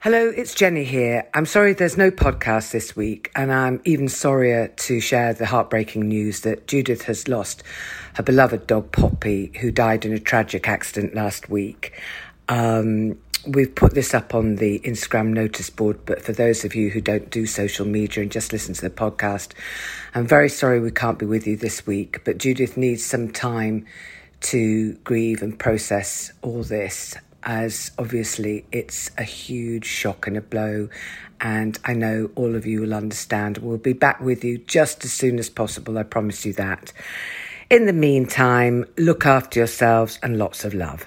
Hello, it's Jenny here. I'm sorry there's no podcast this week, and I'm even sorrier to share the heartbreaking news that Judith has lost her beloved dog Poppy, who died in a tragic accident last week. Um, we've put this up on the Instagram notice board, but for those of you who don't do social media and just listen to the podcast, I'm very sorry we can't be with you this week, but Judith needs some time to grieve and process all this as obviously it's a huge shock and a blow. And I know all of you will understand. We'll be back with you just as soon as possible. I promise you that. In the meantime, look after yourselves and lots of love.